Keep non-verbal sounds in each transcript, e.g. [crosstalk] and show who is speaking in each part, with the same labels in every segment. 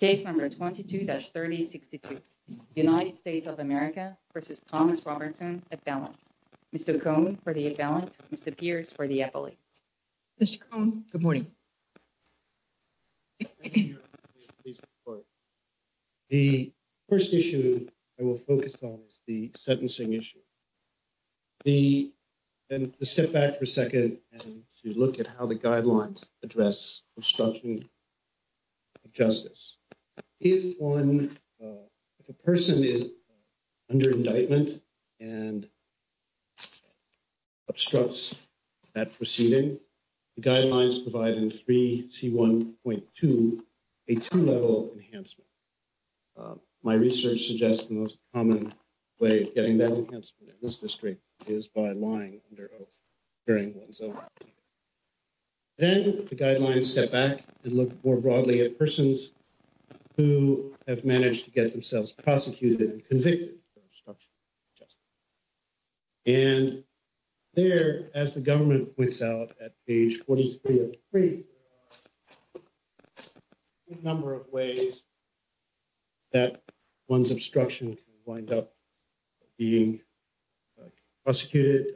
Speaker 1: Case number 22-3062, United States of America v. Thomas Robertson, appellant. Mr. Cohn for the appellant, Mr. Pierce for the appellate.
Speaker 2: Mr. Cohn, good morning.
Speaker 3: The first issue I will focus on is the sentencing issue. And to step back for a second and to look at how the guidelines address obstruction of justice. If one, uh, if a person is under indictment and obstructs that proceeding, the guidelines provide in 3C1.2 a two-level enhancement. Uh, my research suggests the most common way of getting that enhancement in this district is by lying under oath during one's own. Then the guidelines step back and look more broadly at persons who have managed to get themselves prosecuted and convicted for obstruction of justice. And there, as the government points out at page 43 of the brief, there are a number of ways that one's obstruction can wind up being prosecuted,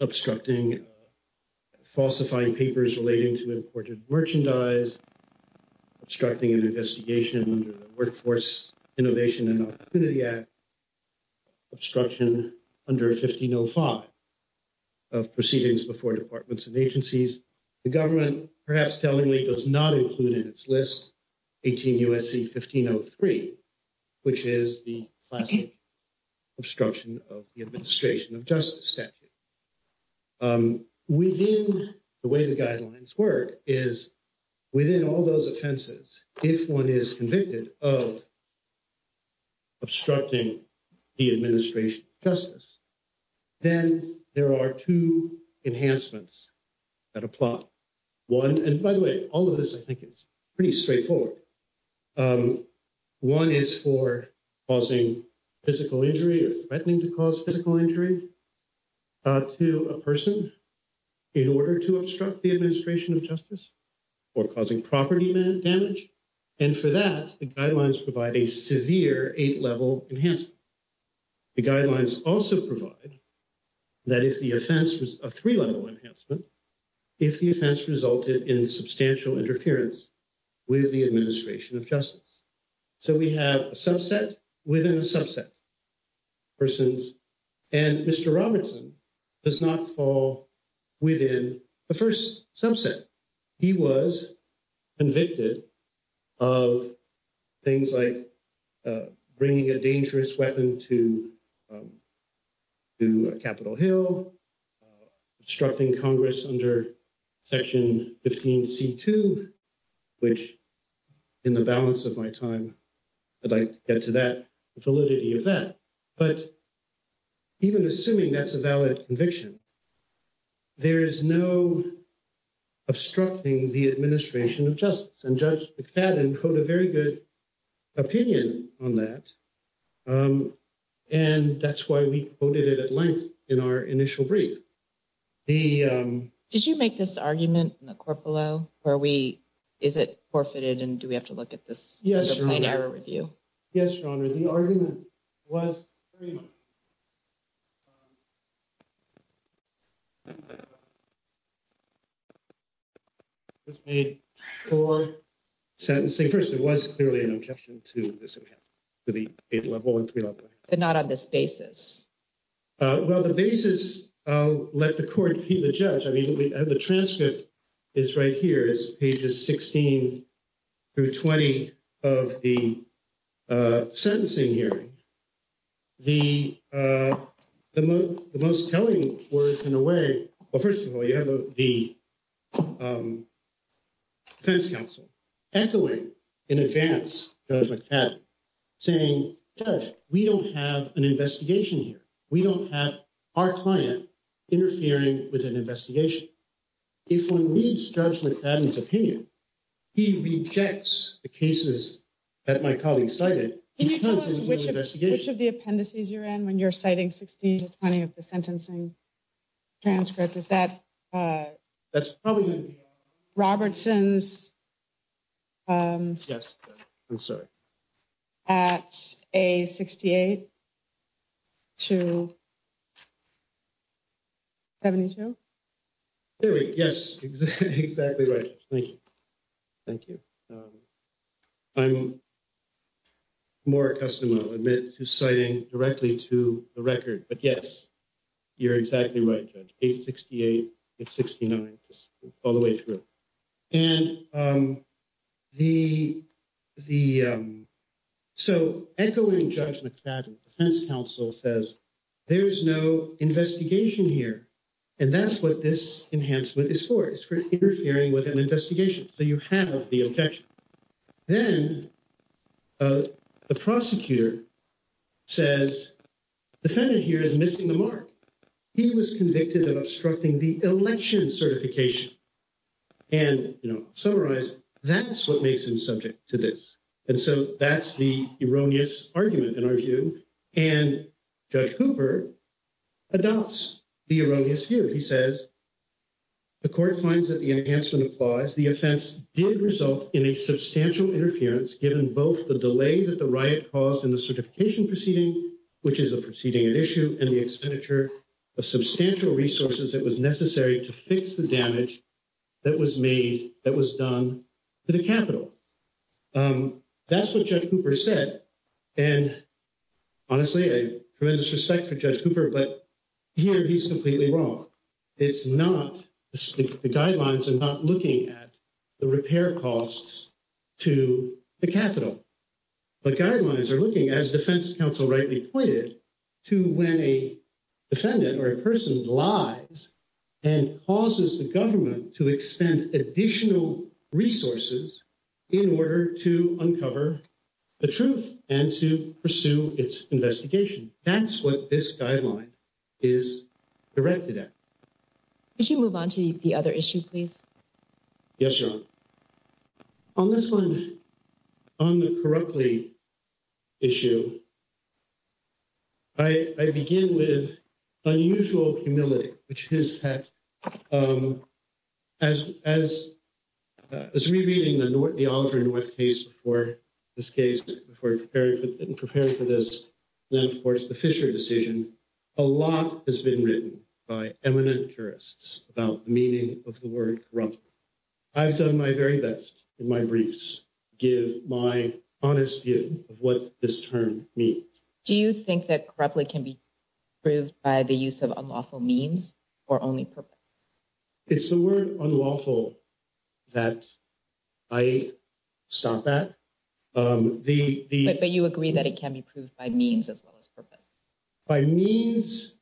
Speaker 3: obstructing, falsifying papers relating to imported merchandise, obstructing an investigation under the Workforce Innovation and Opportunity Act, obstruction under 1505 of proceedings before departments and agencies. The government, perhaps tellingly, does not include in its list 18 U.S.C. 1503, which is the classic obstruction of the administration of justice statute. Um, within the way the guidelines work is within all those offenses, if one is convicted of obstructing the administration of justice, then there are two enhancements that apply. One, and by the way, all of this I think is pretty straightforward. Um, one is for causing physical injury or threatening to cause physical injury uh, to a person in order to obstruct the administration of justice or causing property damage. And for that, the guidelines provide a severe eight-level enhancement. The guidelines also provide that if the offense was a three-level enhancement, if the offense resulted in substantial interference with the administration of justice. So we have a subset within a subset of persons, and Mr. Robertson does not fall within the first subset. He was convicted of things like uh, bringing a dangerous weapon to um, Capitol Hill, uh, obstructing Congress under Section 15C2, which in the balance of my time, I'd like to get to that, the validity of that. But even assuming that's a valid conviction, there is no obstructing the administration of justice. And Judge McFadden wrote a very good opinion on that. Um, and that's why we quoted it at length in our initial brief.
Speaker 2: Um, Did you make this argument in the court below? Where we is it forfeited, and do we have to look at this plain error review?
Speaker 3: Yes, Your Honor. The argument was made for sentencing. First, there was clearly an objection to this to the eight-level and three-level.
Speaker 2: But not on this basis.
Speaker 3: Uh, well, the basis, I'll let the court be the judge. I mean, the transcript is right here. It's pages 16 through 20 of the uh, sentencing hearing. Uh, the most telling words in a way, well, first of all, you have the um, defense counsel echoing in advance Judge McFadden, saying, Judge, we don't have an investigation here. We don't have our client interfering with an investigation. If one reads Judge McFadden's opinion, he rejects the cases that my colleague cited.
Speaker 4: Can you tell us which of the appendices you're in when you're citing 16 to 20 of the sentencing transcript? Is that Robertson's
Speaker 3: Yes, I'm Um, sorry.
Speaker 4: At A68 to 72?
Speaker 3: Yes, [laughs] exactly right. Thank you. Thank you. Um, I'm more accustomed, I'll admit, to citing directly to the record. But yes, you're exactly right, Judge. A68, A69, just all the way through. And um, the, um, so echoing Judge McFadden, defense counsel says, there's no investigation here. And that's what this enhancement is for. It's for interfering with an investigation. So you have the objection. Then uh, the prosecutor says, defendant here is missing the mark. He was convicted of obstructing the election certification. And, you know, summarize, that's what makes him subject to this. And so that's the erroneous argument in our view. And Judge Cooper adopts the erroneous view. He says, the court finds that the enhancement applies. The offense did result in a substantial interference, given both the delay that the riot caused in the certification proceeding, which is a proceeding at issue, and the expenditure of substantial resources that was necessary to fix the damage that was made, that was done to the Capitol. Um, that's what Judge Cooper said. And honestly, I have tremendous respect for Judge Cooper, but here he's completely wrong. It's not, the guidelines are not looking at the repair costs to the Capitol. The guidelines are looking, as defense counsel rightly pointed, to when a defendant or a person lies and causes the government to expend additional resources in order to uncover the truth and to pursue its investigation. That's what this guideline is directed at.
Speaker 2: Could you move on to the other issue, please?
Speaker 3: Yes, Your Honor. On this one, on the corruptly issue, I begin with unusual humility, which is that um, as I was uh, rereading the Oliver North case before this case, before preparing for this, and then, of course, the Fisher decision, a lot has been written by eminent jurists about the meaning of the word corrupt. I've done my very best in my briefs to give my honest view of what this term means.
Speaker 2: Do you think that corruptly can be proved by the use of unlawful means or only purpose?
Speaker 3: It's the word unlawful that I stop at.
Speaker 2: Um, but you agree that it can be proved by means as well as purpose?
Speaker 3: By means,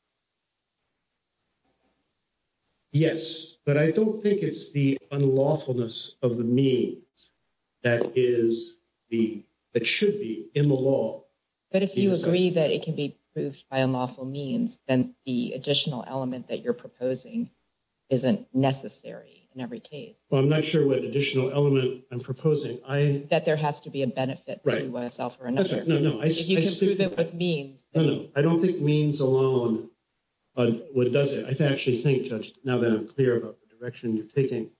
Speaker 3: yes. But I don't think it's the unlawfulness of the means that is the that should be in the law.
Speaker 2: But if you agree that it can be proved by unlawful means, then the additional element that you're proposing isn't necessary in every case.
Speaker 3: Well, I'm not sure what additional element I'm proposing.
Speaker 2: I that there has to be a benefit to oneself or another.
Speaker 3: No, no.
Speaker 2: If you can prove it with means.
Speaker 3: No, no. I don't think means alone uh, what does it. I actually think, Judge, now that I'm clear about the direction you're taking,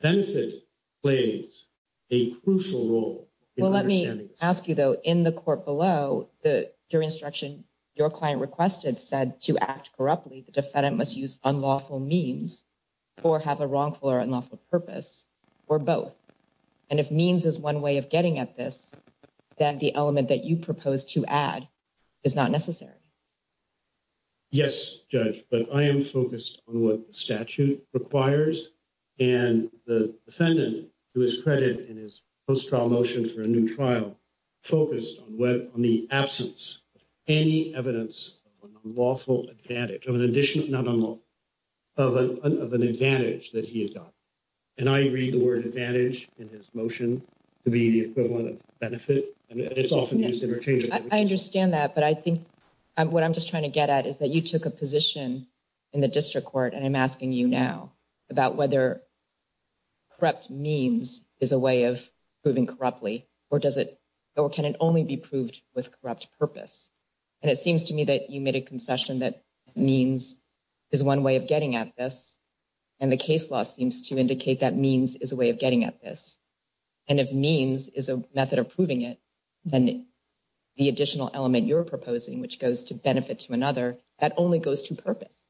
Speaker 3: benefit plays a crucial role in understanding this.
Speaker 2: Well, let me ask you, though, in the court below, the jury instruction your client requested said to act corruptly, the defendant must use unlawful means or have a wrongful or unlawful purpose or both. And if means is one way of getting at this, then the element that you propose to add is not necessary.
Speaker 3: Yes, Judge, but I am focused on what the statute requires. And the defendant, to his credit in his post-trial motion for a new trial, focused on the absence any evidence of an unlawful advantage, of an additional, not unlawful, of an advantage that he had gotten. And I read the word advantage in his motion to be the equivalent of benefit. And it's often used interchangeably.
Speaker 2: I understand that. But I think um, what I'm just trying to get at is that you took a position in the district court, and I'm asking you now about whether corrupt means is a way of proving corruptly, or does it, or can it only be proved with corrupt purpose? And it seems to me that you made a concession that means is one way of getting at this. And the case law seems to indicate that means is a way of getting at this. And if means is a method of proving it, then the additional element you're proposing, which goes to benefit to another, that only goes to purpose.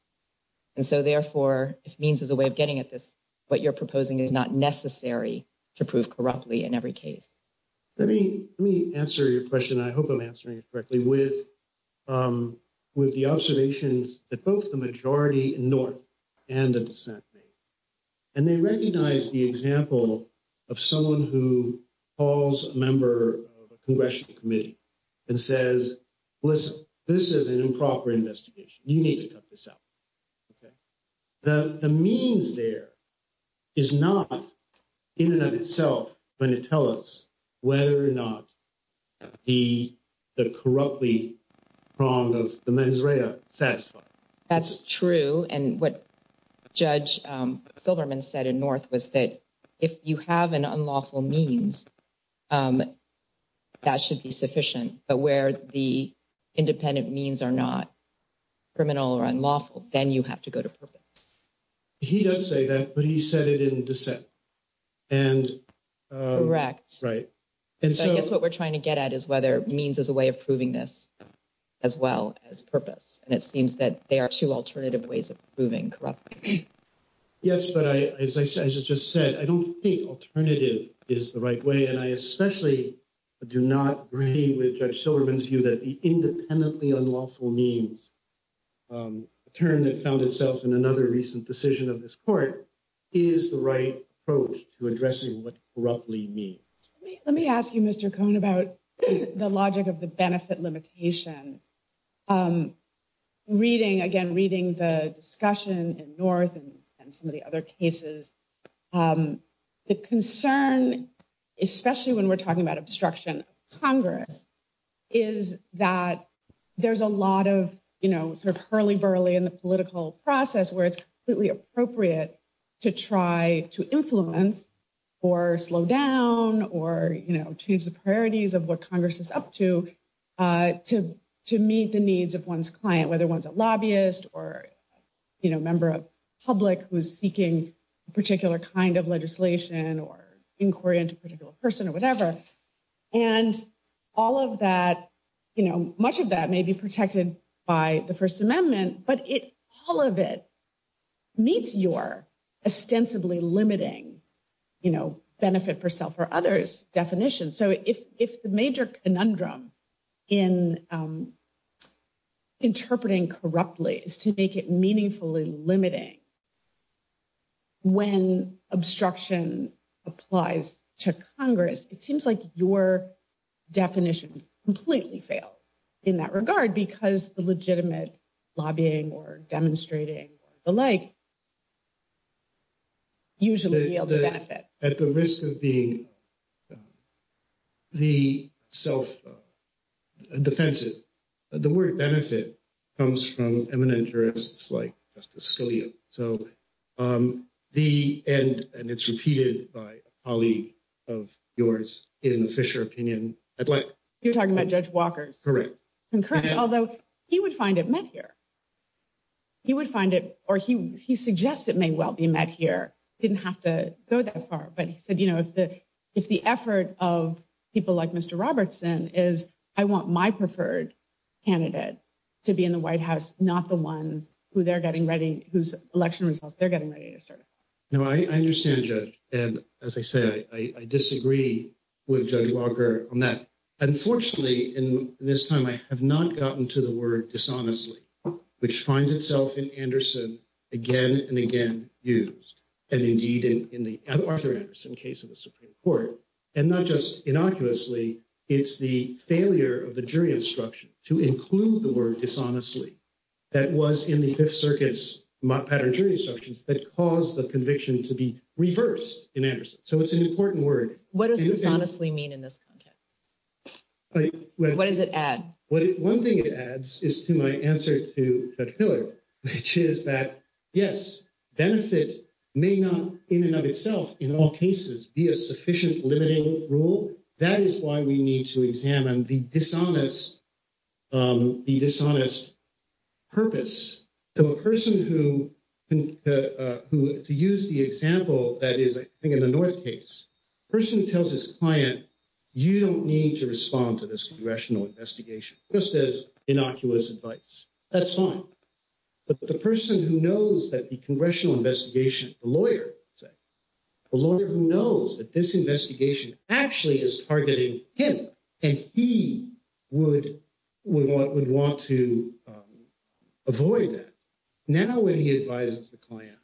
Speaker 2: And so therefore, if means is a way of getting at this, what you're proposing is not necessary to prove corruptly in every case.
Speaker 3: Let me answer your question. I hope I'm answering it correctly with Um, the observations that both the majority in North and the dissent made. And they recognize the example of someone who calls a member of a congressional committee and says, listen, this is an improper investigation. You need to cut this out. The means there is not in and of itself going to tell us whether or not the corruptly prong of the mens rea satisfied.
Speaker 2: That's true. And what Judge um, Silberman said in North was that if you have an unlawful means, um, that should be sufficient. But where the independent means are not criminal or unlawful, then you have to go to purpose.
Speaker 3: He does say that, but he said it in dissent.
Speaker 2: And um, correct.
Speaker 3: Right.
Speaker 2: And so I guess what we're trying to get at is whether means is a way of proving this as well as purpose. And it seems that they are two alternative ways of proving corruption.
Speaker 3: Yes, but as I just said, I don't think alternative is the right way. And I especially do not agree with Judge Silberman's view that the independently unlawful means, um, a term that found itself in another recent decision of this court, is the right approach to addressing what corruptly means.
Speaker 4: Let me ask you, Mr. Cohn, about the logic of the benefit limitation. Um, reading, again, reading the discussion in North and some of the other cases, um, the concern, especially when we're talking about obstruction of Congress, is that there's a lot of, you know, sort of hurly-burly in the political process where it's completely appropriate to try to influence or slow down or, you know, change the priorities of what Congress is up to, uh, to meet the needs of one's client, whether one's a lobbyist or, you know, member of public who's seeking a particular kind of legislation or inquiry into a particular person or whatever. And all of that, you know, much of that may be protected by the First Amendment, but all of it meets your ostensibly limiting, you know, benefit for self or others definition. So if the major conundrum in um, interpreting corruptly is to make it meaningfully limiting when obstruction applies to Congress, it seems like your definition completely fails in that regard because the legitimate lobbying or demonstrating or the like usually yields a benefit.
Speaker 3: At the risk of being uh, the self-defensive, uh, the word benefit comes from eminent jurists like Justice Scalia. So um, the end, and it's repeated by a colleague of yours in the Fisher opinion.
Speaker 4: You're talking about Judge Walker's.
Speaker 3: Correct.
Speaker 4: Although he would find it met here. He would find it, or he suggests it may well be met here. Didn't have to go that far, but he said, you know, if the effort of people like Mr. Robertson is, I want my preferred candidate to be in the White House, not the one who they're getting ready, whose election results they're getting ready to certify.
Speaker 3: No, I understand, Judge. And as I say, I disagree with Judge Walker on that. Unfortunately, in this time, I have not gotten to the word dishonestly, which finds itself in Andersen again and again used. And indeed, in the Arthur Andersen case of the Supreme Court, and not just innocuously, it's the failure of the jury instruction to include the word dishonestly that was in the Fifth Circuit's pattern jury instructions that caused the conviction to be reversed in Andersen. So it's an important word.
Speaker 2: What does dishonestly mean in this context? What does it add?
Speaker 3: One thing it adds is to my answer to Judge Pillard, which is that, yes, benefit may not in and of itself, in all cases, be a sufficient limiting rule. That is why we need to examine the dishonest um, purpose. So a person uh, who, to use the example that is, I think, in the North case, person who tells his client, you don't need to respond to this congressional investigation, just as innocuous advice, that's fine. But the person who knows that the congressional investigation, the lawyer, the lawyer who knows that this investigation actually is targeting him, and he would want to um, avoid that. Now when he advises the client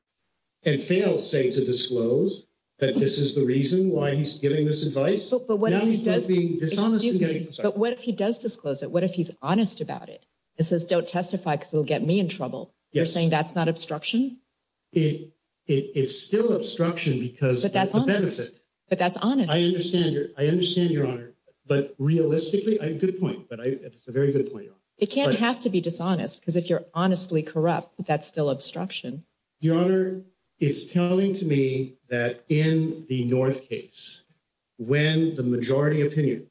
Speaker 3: and fails, say, to disclose that this is the reason why he's giving this advice, now he's not being dishonest.
Speaker 2: But what if he does disclose it? What if he's honest about it? It says, don't testify because it'll get me in trouble. You're saying that's not obstruction?
Speaker 3: It's still obstruction because of the benefit.
Speaker 2: But that's honest.
Speaker 3: I understand, Your I understand Your Honor. But realistically, I good point. But it's a very good point, Your Honor.
Speaker 2: It can't have to be dishonest because if you're honestly corrupt, that's still obstruction.
Speaker 3: Your Honor, it's telling to me that in the North case, when the majority opinion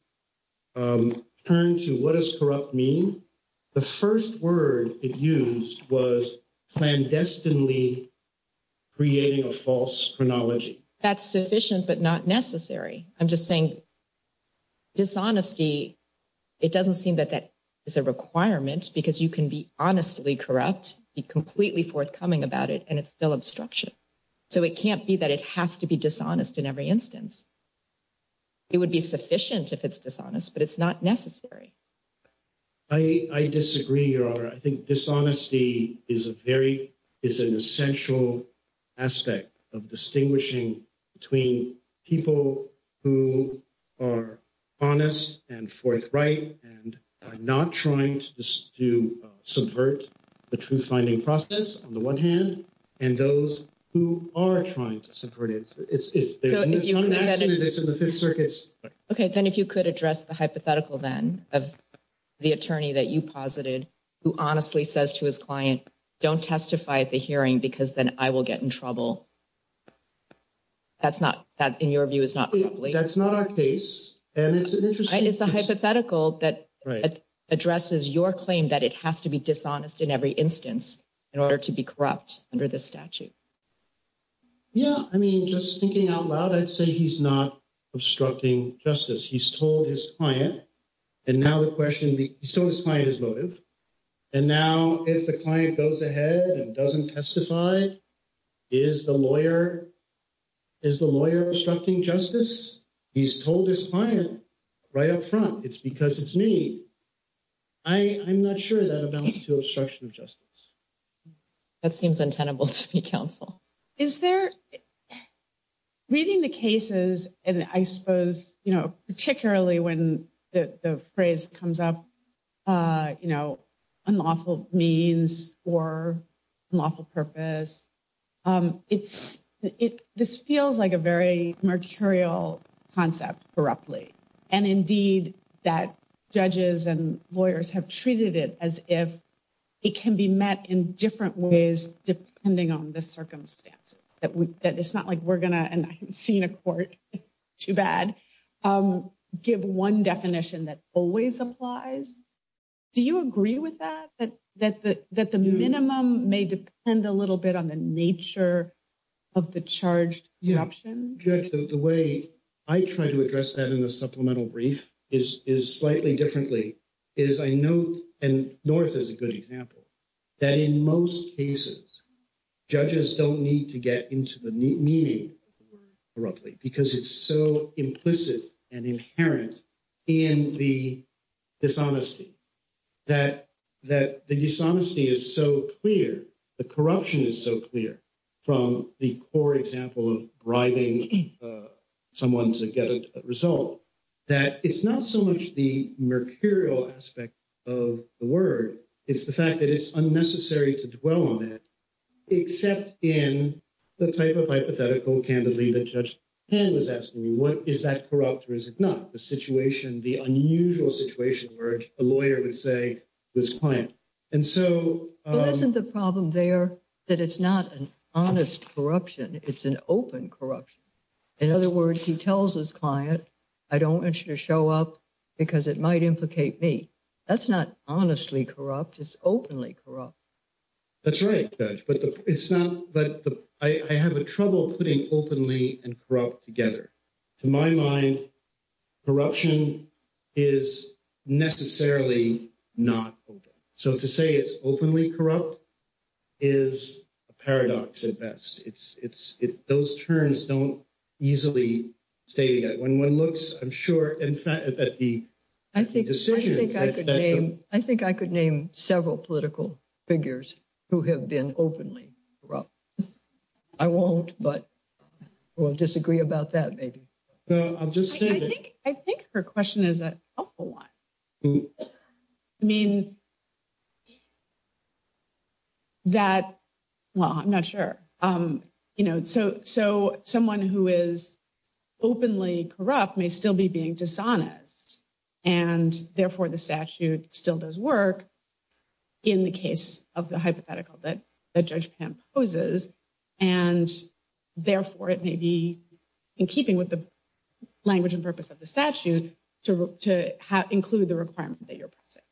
Speaker 3: um, turned to what does corrupt mean, the first word it used was clandestinely creating a false chronology.
Speaker 2: That's sufficient but not necessary. I'm just saying dishonesty, it doesn't seem that that is a requirement because you can be honestly corrupt, be completely forthcoming about it, and it's still obstruction. So it can't be that it has to be dishonest in every instance. It would be sufficient if it's dishonest, but it's not necessary.
Speaker 3: I disagree, Your Honor. I think dishonesty is a very is an essential aspect of distinguishing between people who are honest and forthright and are not trying to uh, subvert the truth-finding process, on the one hand, and those who are trying to subvert it. It's not an accident. It's in the Fifth Circuit.
Speaker 2: Okay. Then if you could address the hypothetical then of the attorney that you posited who honestly says to his client, don't testify at the hearing because then I will get in trouble. That's not, that in your view is not correctly.
Speaker 3: That's not our case. And it's an interesting.
Speaker 2: It's a hypothetical that addresses your claim that it has to be dishonest in every instance in order to be corrupt under this statute.
Speaker 3: Yeah. I mean, just thinking out loud, I'd say he's not obstructing justice. He's told his client, and now the question, he's told his client his motive. And now if the client goes ahead and doesn't testify, is the lawyer obstructing justice? He's told his client right up front, it's because it's me. I'm not sure that amounts to obstruction of justice.
Speaker 2: That seems untenable to me, counsel.
Speaker 4: Is there, reading the cases, and I suppose, you know, particularly when the phrase comes up, uh, you know, unlawful means or unlawful purpose, um, it's, this feels like a very mercurial concept corruptly. And indeed, that judges and lawyers have treated it as if it can be met in different ways depending on the circumstances. That it's not like we're going to, and I haven't seen a court, [laughs] too bad, um, give one definition that always applies. Do you agree with that? That the mm-hmm. minimum may depend a little bit on the nature of the charged corruption?
Speaker 3: Judge, the way I try to address that in a supplemental brief is slightly differently. Is I note, and North is a good example, that in most cases, judges don't need to get into the meaning of the word corruptly because it's so implicit and inherent in the dishonesty. That the dishonesty is so clear, the corruption is so clear from the core example of bribing uh, someone to get a result, that it's not so much the mercurial aspect of the word, it's the fact that it's unnecessary to dwell on it, except in the type of hypothetical, candidly, that Judge Pan was asking me, what is that corrupt or is it not? The situation, the unusual situation where a lawyer would say to his client. And so...
Speaker 5: Um, well, isn't the problem there that it's not an honest corruption, it's an open corruption? In other words, he tells his client, I don't want you to show up because it might implicate me. That's not honestly corrupt, it's openly corrupt.
Speaker 3: That's right, Judge, but it's not, but I have a trouble putting openly and corrupt together. to my mind, corruption is necessarily not open. So to say it's openly corrupt is a paradox at best. Those terms don't easily stay together. When one looks, I'm sure, in fact, at the decisions.
Speaker 5: I think I could name several political figures who have been openly corrupt. I won't, but we'll disagree about that maybe.
Speaker 3: Well, I'll just say that.
Speaker 4: I think her question is a helpful one. I mean, that, well, I'm not sure. Um, you know, so someone who is openly corrupt may still be being dishonest, and therefore the statute still does work in the case of the hypothetical that Judge Pan poses, and therefore it may be in keeping with the language and purpose of the statute to include the requirement that you're pressing.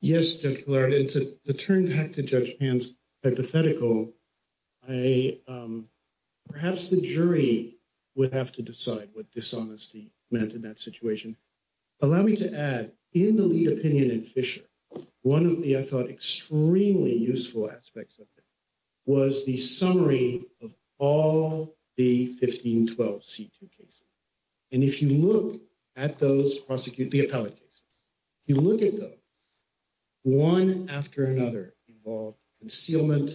Speaker 3: Yes, Judge Pillard, and to turn back to Judge Pan's hypothetical, um, perhaps the jury would have to decide what dishonesty meant in that situation. Allow me to add, in the lead opinion in Fisher, one of the, I thought, extremely useful aspects of it was the summary of all the 1512C2 cases. And if you look at those prosecuted, the appellate cases, if you look at them, one after another involved concealment,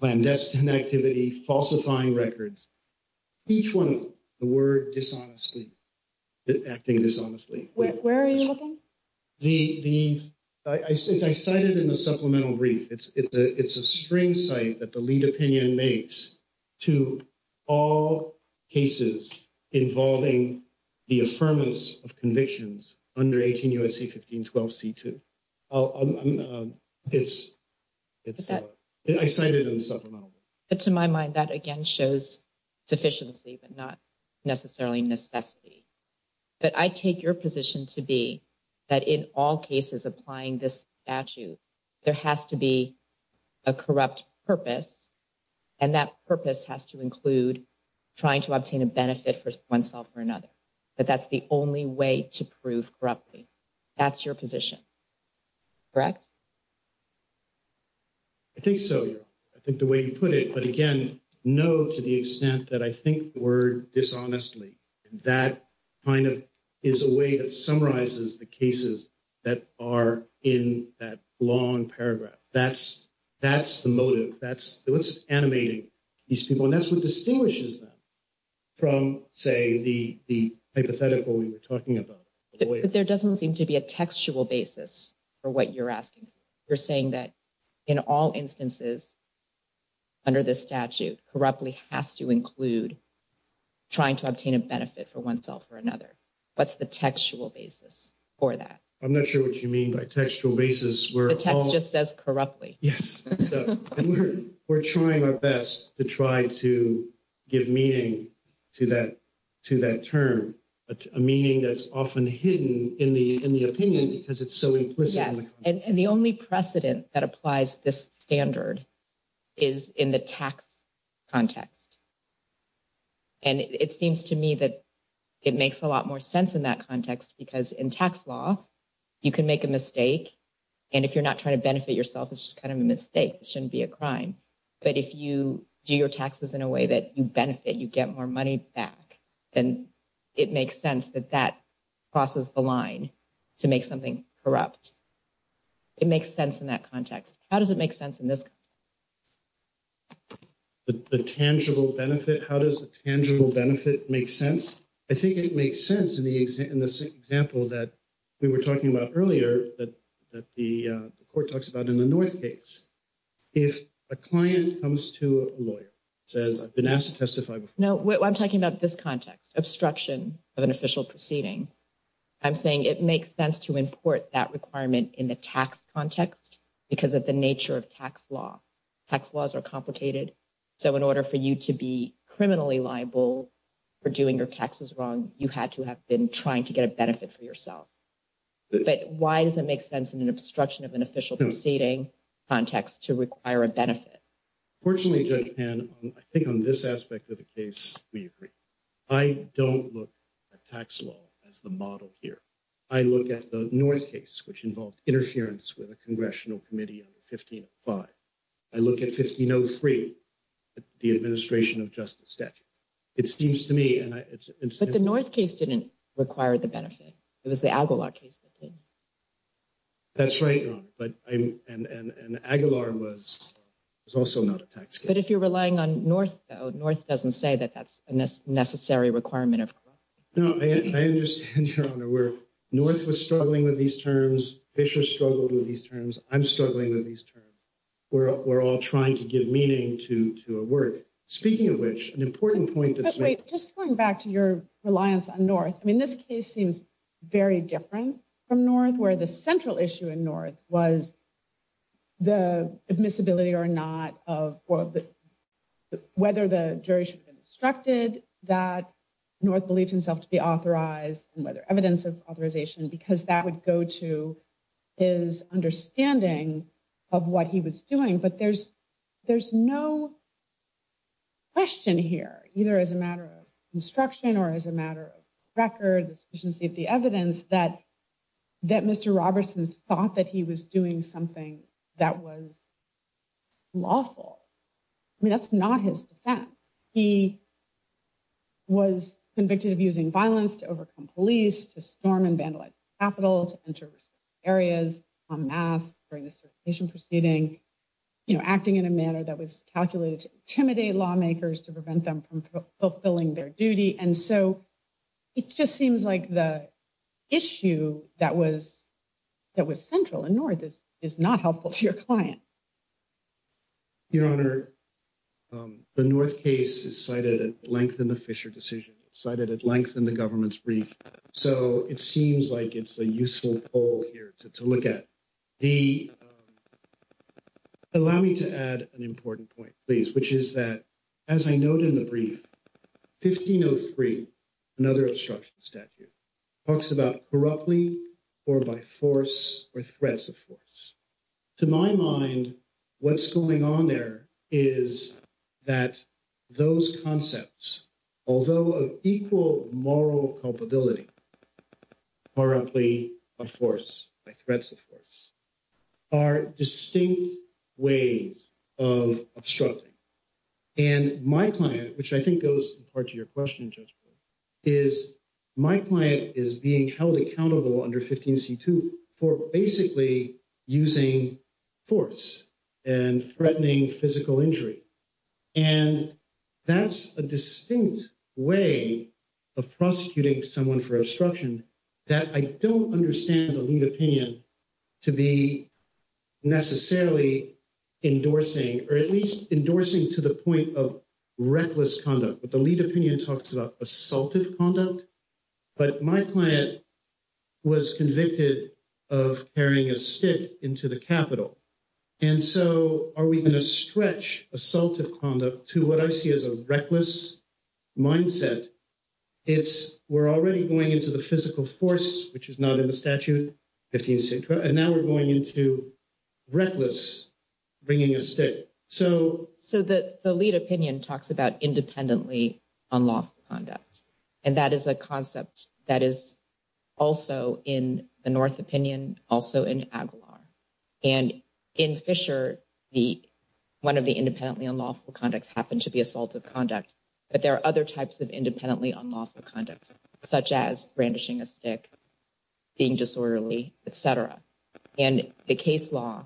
Speaker 3: clandestine activity, falsifying records, each one of them, the word dishonestly, acting dishonestly.
Speaker 4: Where are you looking?
Speaker 3: I cited in the supplemental brief, it's a string cite that the lead opinion makes to all cases involving the affirmance of convictions under 18 U.S.C. 1512C2. Um, it's, uh, I cited it in the supplemental.
Speaker 2: But to my mind, that again shows sufficiency, but not necessarily necessity. But I take your position to be that in all cases applying this statute, there has to be a corrupt purpose, and that purpose has to include trying to obtain a benefit for oneself or another. That that's the only way to prove corruptly. That's your position, correct?
Speaker 3: I think so. I think the way you put it, but again, no to the extent that I think the word dishonestly, that kind of is a way that summarizes the cases that are in that long paragraph. That's the motive. That's what's animating these people. And that's what distinguishes them from, say, the hypothetical we were talking about.
Speaker 2: But there doesn't seem to be a textual basis for what you're asking. You're saying that in all instances under this statute, corruptly has to include trying to obtain a benefit for oneself or another. What's the textual basis for that?
Speaker 3: I'm not sure what you mean by textual basis.
Speaker 2: The text just says corruptly.
Speaker 3: Yes. And we're trying our best to try to give meaning to that term, a meaning that's often hidden in the opinion because it's so implicit.
Speaker 2: Yes. And the only precedent that applies this standard is in the tax context. And it seems to me that it makes a lot more sense in that context because in tax law, you can make a mistake. And if you're not trying to benefit yourself, it's just kind of a mistake. It shouldn't be a crime. But if you do your taxes in a way that you benefit, you get more money back, then it makes sense that that crosses the line to make something corrupt. It makes sense in that context. How does it make sense in this context?
Speaker 3: The tangible benefit, how does the tangible benefit make sense? I think it makes sense in the example that we were talking about earlier that uh, the court talks about in the North case. If a client comes to a lawyer, says, I've been asked to testify before.
Speaker 2: No, I'm talking about this context, obstruction of an official proceeding. I'm saying it makes sense to import that requirement in the tax context because of the nature of tax law. Tax laws are complicated. So in order for you to be criminally liable for doing your taxes wrong, you had to have been trying to get a benefit for yourself. But why does it make sense in an obstruction of an official hmm. proceeding context to require a benefit?
Speaker 3: Fortunately, Judge Pan, I think on this aspect of the case, we agree. I don't look at tax law as the model here. I look at the North case, which involved interference with a congressional committee under 1505. I look at 1503, the administration of justice statute. It seems to me, and it's...
Speaker 2: But the North case didn't require the benefit. It was the Aguilar case that did.
Speaker 3: That's right, Your Honor. But I'm, and Aguilar was also not a tax case.
Speaker 2: But if you're relying on North, though, North doesn't say that that's a necessary requirement of...
Speaker 3: No, I understand, Your Honor, where North was struggling with these terms, Fisher struggled with these terms, I'm struggling with these terms. We're all trying to give meaning to a word. Speaking of which, an important point that's...
Speaker 4: Wait, just going back to your reliance on North, I mean, this case seems very different from North, where the central issue in North was the admissibility or not of, whether the jury should have been instructed that North believed himself to be authorized and whether evidence of authorization, because that would go to his understanding of what he was doing. But there's no question here, either as a matter of instruction or as a matter of record, the sufficiency of the evidence that Mr. Robertson thought that he was doing something that was lawful. I mean, that's not his defense. He was convicted of using violence to overcome police, to storm and vandalize the Capitol, to enter areas en masse during the certification proceeding, you know, acting in a manner that was calculated to intimidate lawmakers to prevent them from fulfilling their duty. And so it just seems like the issue that was that was central in North is is not helpful to your client.
Speaker 3: Your Honor, um, the North case is cited at length in the Fisher decision, cited at length in the government's brief. So it seems like it's a useful poll here to look at. Allow me to add an important point, please, which is that, as I noted in the brief, 1503, another obstruction statute, talks about corruptly or by force or threats of force. To my mind, what's going on there is that those concepts, although of equal moral culpability, corruptly by force, by threats of force, are distinct ways of obstructing. And my client, which I think goes in part to your question, Judge, is my client is being held accountable under 15C2 for basically using force and threatening physical injury. And that's a distinct way of prosecuting someone for obstruction that I don't understand the lead opinion to be necessarily endorsing, or at least endorsing to the point of reckless conduct. But the lead opinion talks about assaultive conduct. But my client was convicted of carrying a stick into the Capitol. And so are we going to stretch assaultive conduct to what I see as a reckless mindset? It's we're already going into the physical force, which is not in the statute, 15C2, and now we're going into reckless bringing a stick. So
Speaker 2: the lead opinion talks about independently unlawful conduct. And that is a concept that is also in the North opinion, also in Aguilar. And in Fisher, the one of the independently unlawful conducts happened to be assaultive conduct. But there are other types of independently unlawful conduct, such as brandishing a stick, being disorderly, et cetera. And the case law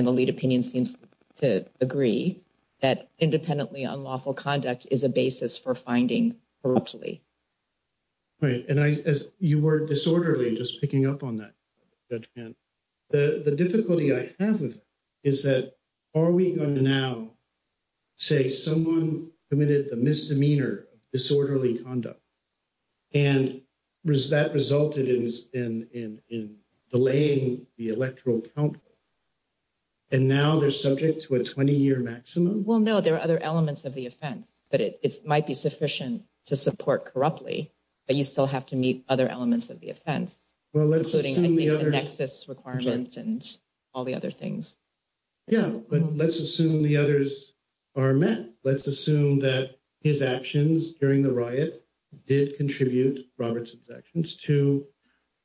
Speaker 2: and the lead opinion seems to agree that independently unlawful conduct is a basis for finding corruptly.
Speaker 3: Right. And as you were disorderly, just picking up on that, the difficulty I have with it is that are we going to now say someone committed the misdemeanor of disorderly conduct, and that resulted in delaying the electoral count, and now they're subject to a 20-year maximum?
Speaker 2: Well, no, there are other elements of the offense, but it might be sufficient to support corruptly, but you still have to meet other elements of the offense, including the nexus requirements and all the other things.
Speaker 3: Yeah, but mm-hmm. let's assume the others are met. Let's assume that his actions during the riot did contribute Robertson's actions to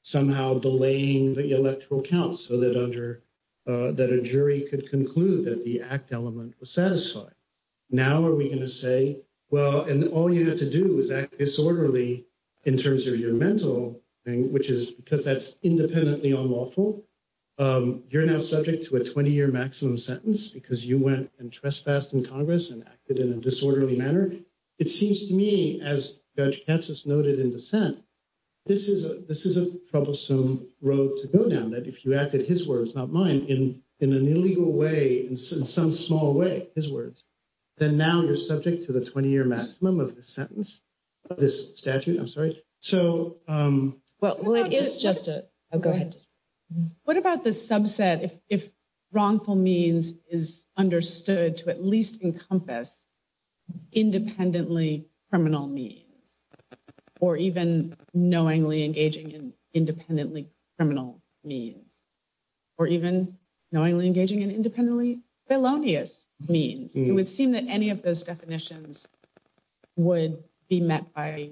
Speaker 3: somehow delaying the electoral count so that under Uh, that a jury could conclude that the act element was satisfied. Now, are we going to say, well, and all you have to do is act disorderly in terms of your mental thing, which is because that's independently unlawful. Um, you're now subject to a 20 year maximum sentence because you went and trespassed in Congress and acted in a disorderly manner. It seems to me, as Judge Katsas noted in dissent, this is a this is a troublesome road to go down that if you acted his words, not mine, in in an illegal way, in some small way, his words, then now you're subject to the 20 year maximum of this sentence of this statute. I'm sorry. So, um,
Speaker 2: well, it is just a oh, go ahead.
Speaker 4: What about the subset if wrongful means is understood to at least encompass independently criminal means or even knowingly engaging in independently criminal means or even knowingly engaging in independently felonious means? It mm. would seem that any of those definitions would be met by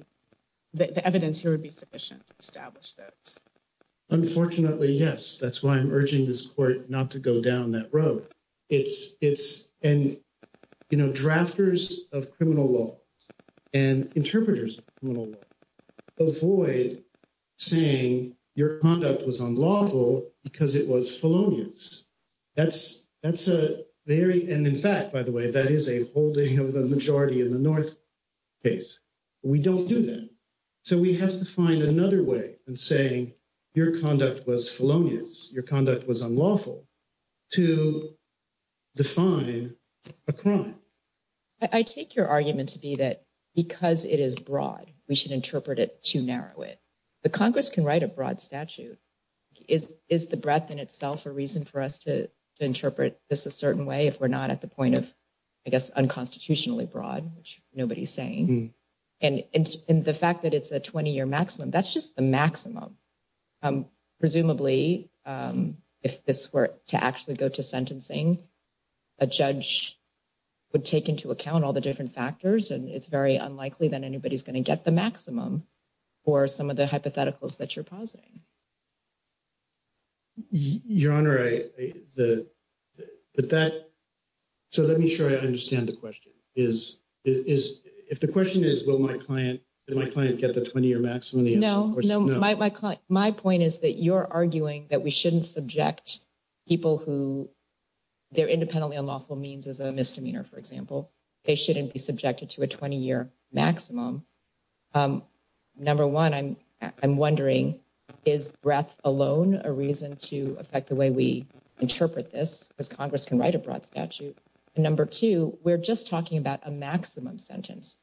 Speaker 4: the evidence here would be sufficient to establish those.
Speaker 3: Unfortunately, yes. That's why I'm urging this court not to go down that road. It's it's and, you know, drafters of criminal law and interpreters of criminal law avoid saying your conduct was unlawful because it was felonious. That's a very and in fact, by the way, that is a holding of the majority in the North case. We don't do that. So we have to find another way and saying your conduct was felonious. Your conduct was unlawful to define a crime.
Speaker 2: I take your argument to be that because it is broad, we should interpret it to narrow it. The Congress can write a broad statute. Is is the breadth in itself a reason for us to interpret this a certain way if we're not at the point of, I guess, unconstitutionally broad, which nobody's saying. Hmm. And the fact that it's a 20 year maximum, that's just the maximum. Um, presumably, um, if this were to actually go to sentencing, a judge would take into account all the different factors. And it's very unlikely that anybody's going to get the maximum for some of the hypotheticals that you're positing.
Speaker 3: Your Honor, I, the but that. So let me show you I understand the question is, is if the question is, will my client, did my client get the 20 year maximum?
Speaker 2: No, no. My point is that you're arguing that we shouldn't subject people who they're independently unlawful means as a misdemeanor, for example. They shouldn't be subjected to a 20 year maximum. Um, number one, I'm I'm wondering, is breadth alone a reason to affect the way we interpret this? Because Congress can write a broad statute. And number two, we're just talking about a maximum sentence.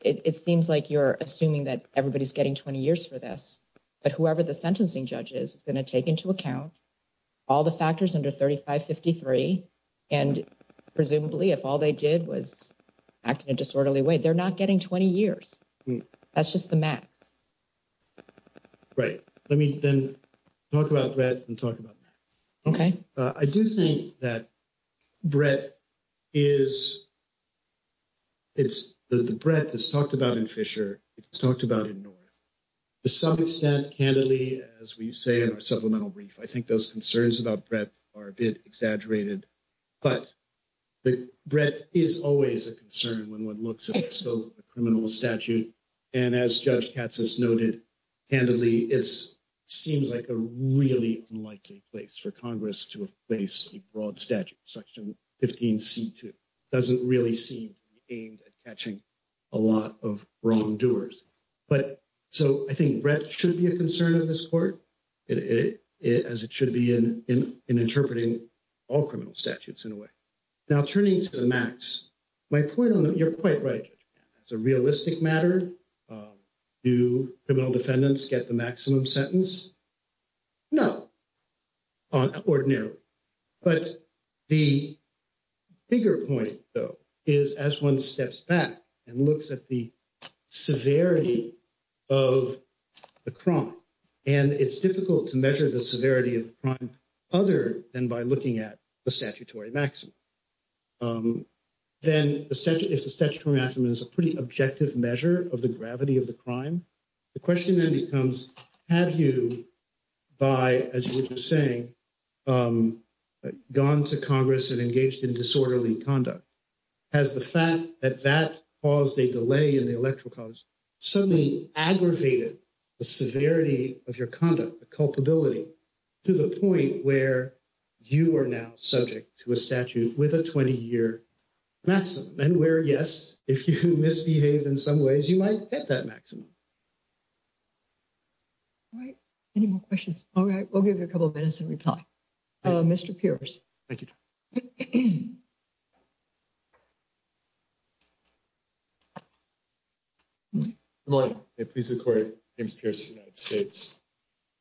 Speaker 2: It seems like you're assuming that everybody's getting 20 years for this. But whoever the sentencing judge is, is going to take into account all the factors under 3553. And presumably, if all they did was act in a disorderly way, they're not getting 20 years. Hmm. That's just the max.
Speaker 3: Right. Let me then talk about Brett and talk about that.
Speaker 2: OK, uh,
Speaker 3: I do think that Brett is. It's the breadth that's talked about in Fischer. It's talked about in North. To some extent, candidly, as we say in our supplemental brief, I think those concerns about breadth are a bit exaggerated. But the breadth is always a concern when one looks at the criminal statute. And as Judge Katsas noted, candidly, it seems like a really unlikely place for Congress to have placed a broad statute. Section 15C2 doesn't really seem to be aimed at catching a lot of wrongdoers. But so I think breadth should be a concern of this court, as it should be in interpreting all criminal statutes in a way. Now, turning to the max, my point on that, you're quite right. It's a realistic matter. Um, do criminal defendants get the maximum sentence? No, ordinarily. But the bigger point, though, is as one steps back and looks at the severity of the crime, and it's difficult to measure the severity of the crime other than by looking at the statutory maximum. Um, then if the statutory maximum is a pretty objective measure of the gravity of the crime, the question then becomes, have you, by, as you were just saying, um, gone to Congress and engaged in disorderly conduct? Has the fact that that caused a delay in the electoral college suddenly aggravated the severity of your conduct, the culpability, to the point where you are now subject to a statute with a 20-year maximum? And where, yes, if you [laughs] misbehave in some ways, you might hit that maximum.
Speaker 5: All right. Any more questions? All right. We'll give you a couple of minutes to reply. Uh, Mr. Pearce.
Speaker 3: Thank you. [clears throat]
Speaker 6: Good morning. May it please the Court, James Pearce United States.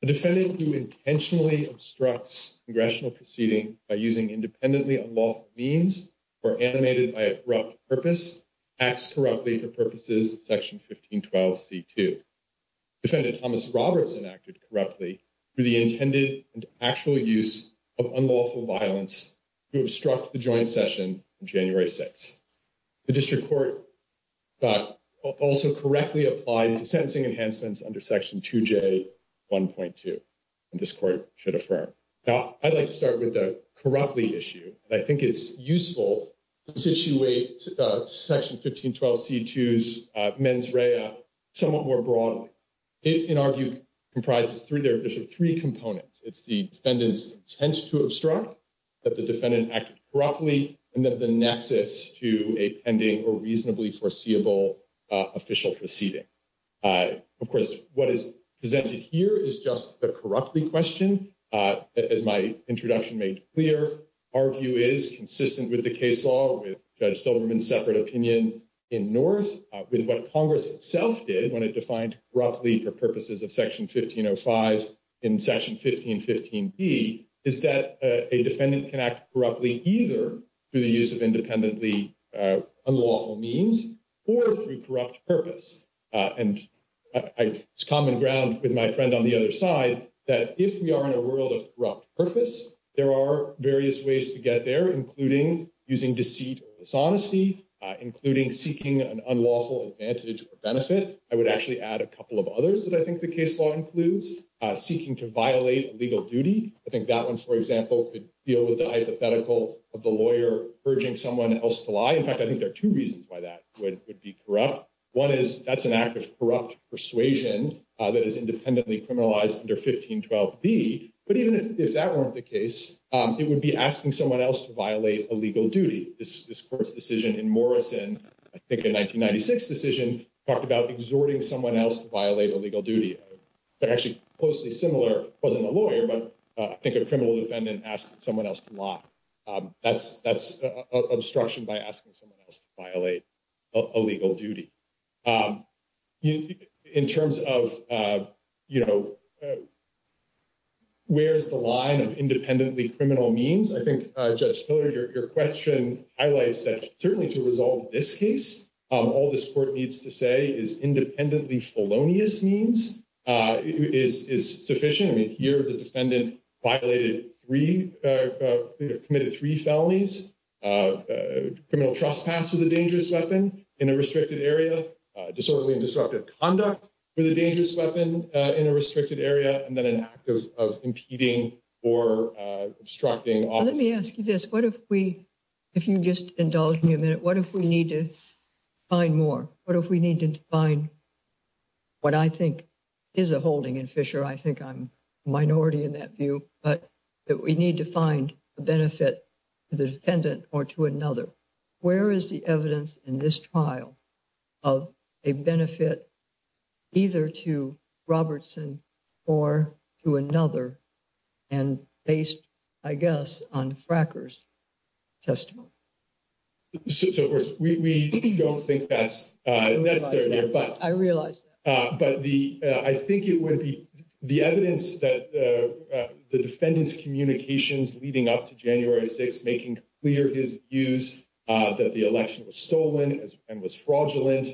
Speaker 6: A defendant who intentionally obstructs congressional proceeding by using independently unlawful means or animated by a corrupt purpose acts corruptly for purposes of Section 1512c2. Defendant Thomas Robertson acted corruptly through the intended and actual use of unlawful violence to obstruct the joint session on January 6th. The district court also correctly applied to sentencing enhancements under Section 2J1.2, and this court should affirm. Now, I'd like to start with the corruptly issue. I think it's useful to situate uh, Section 1512c2's uh, mens rea somewhat more broadly. It, in our view, comprises three components. It's the defendant's intent to obstruct, that the defendant acted corruptly, and then the nexus to a pending or reasonably foreseeable Uh, official proceeding. Uh, of course, what is presented here is just the corruptly question. Uh, as my introduction made clear, our view is consistent with the case law, with Judge Silberman's separate opinion in North, with what Congress itself did when it defined corruptly for purposes of Section 1505 in Section 1515b, is that a defendant can act corruptly either through the use of independently unlawful means or through corrupt purpose. Uh, and it's common ground with my friend on the other side that if we are in a world of corrupt purpose, there are various ways to get there, including using deceit or dishonesty, uh, including seeking an unlawful advantage or benefit. I would actually add a couple of others that I think the case law includes, uh, seeking to violate a legal duty. I think that one, for example, could deal with the hypothetical of the lawyer urging someone else to lie. In fact, I think there are two reasons why that would be corrupt. One is that's an act of corrupt persuasion uh, that is independently criminalized under 1512b. But even if that weren't the case, um, it would be asking someone else to violate a legal duty. This court's decision in Morrison, I think a 1996 decision, talked about exhorting someone else to violate a legal duty. They're actually closely similar. It wasn't a lawyer, but Uh, I think a criminal defendant asked someone else to lie. Um, that's uh, uh, obstruction by asking someone else to violate a legal duty. Um, in terms of, you know, where's the line of independently criminal means? I think, Judge Miller, your question highlights that certainly to resolve this case, um, all this court needs to say is independently felonious means is sufficient. I mean, here the defendant violated three, uh, uh, committed three felonies, uh, criminal trespass with a dangerous weapon in a restricted area, disorderly and disruptive conduct with a dangerous weapon in a restricted area, and then an act of impeding or obstructing.
Speaker 5: Let me ask you this. What if we, if you just indulge me a minute, what if we need to find more? What if we need to find what I think is a holding in Fischer? I think I'm minority in that view, but that we need to find a benefit to the defendant or to another. Where is the evidence in this trial of a benefit either to Robertson or to another and based, I guess, on Fracker's testimony?
Speaker 6: So, of course, we don't think that's uh, necessary, but
Speaker 5: I realize that.
Speaker 6: Uh, but the, uh, I think it would be the evidence that uh, uh, the defendant's communications leading up to January 6th, making clear his views uh, that the election was stolen and was fraudulent,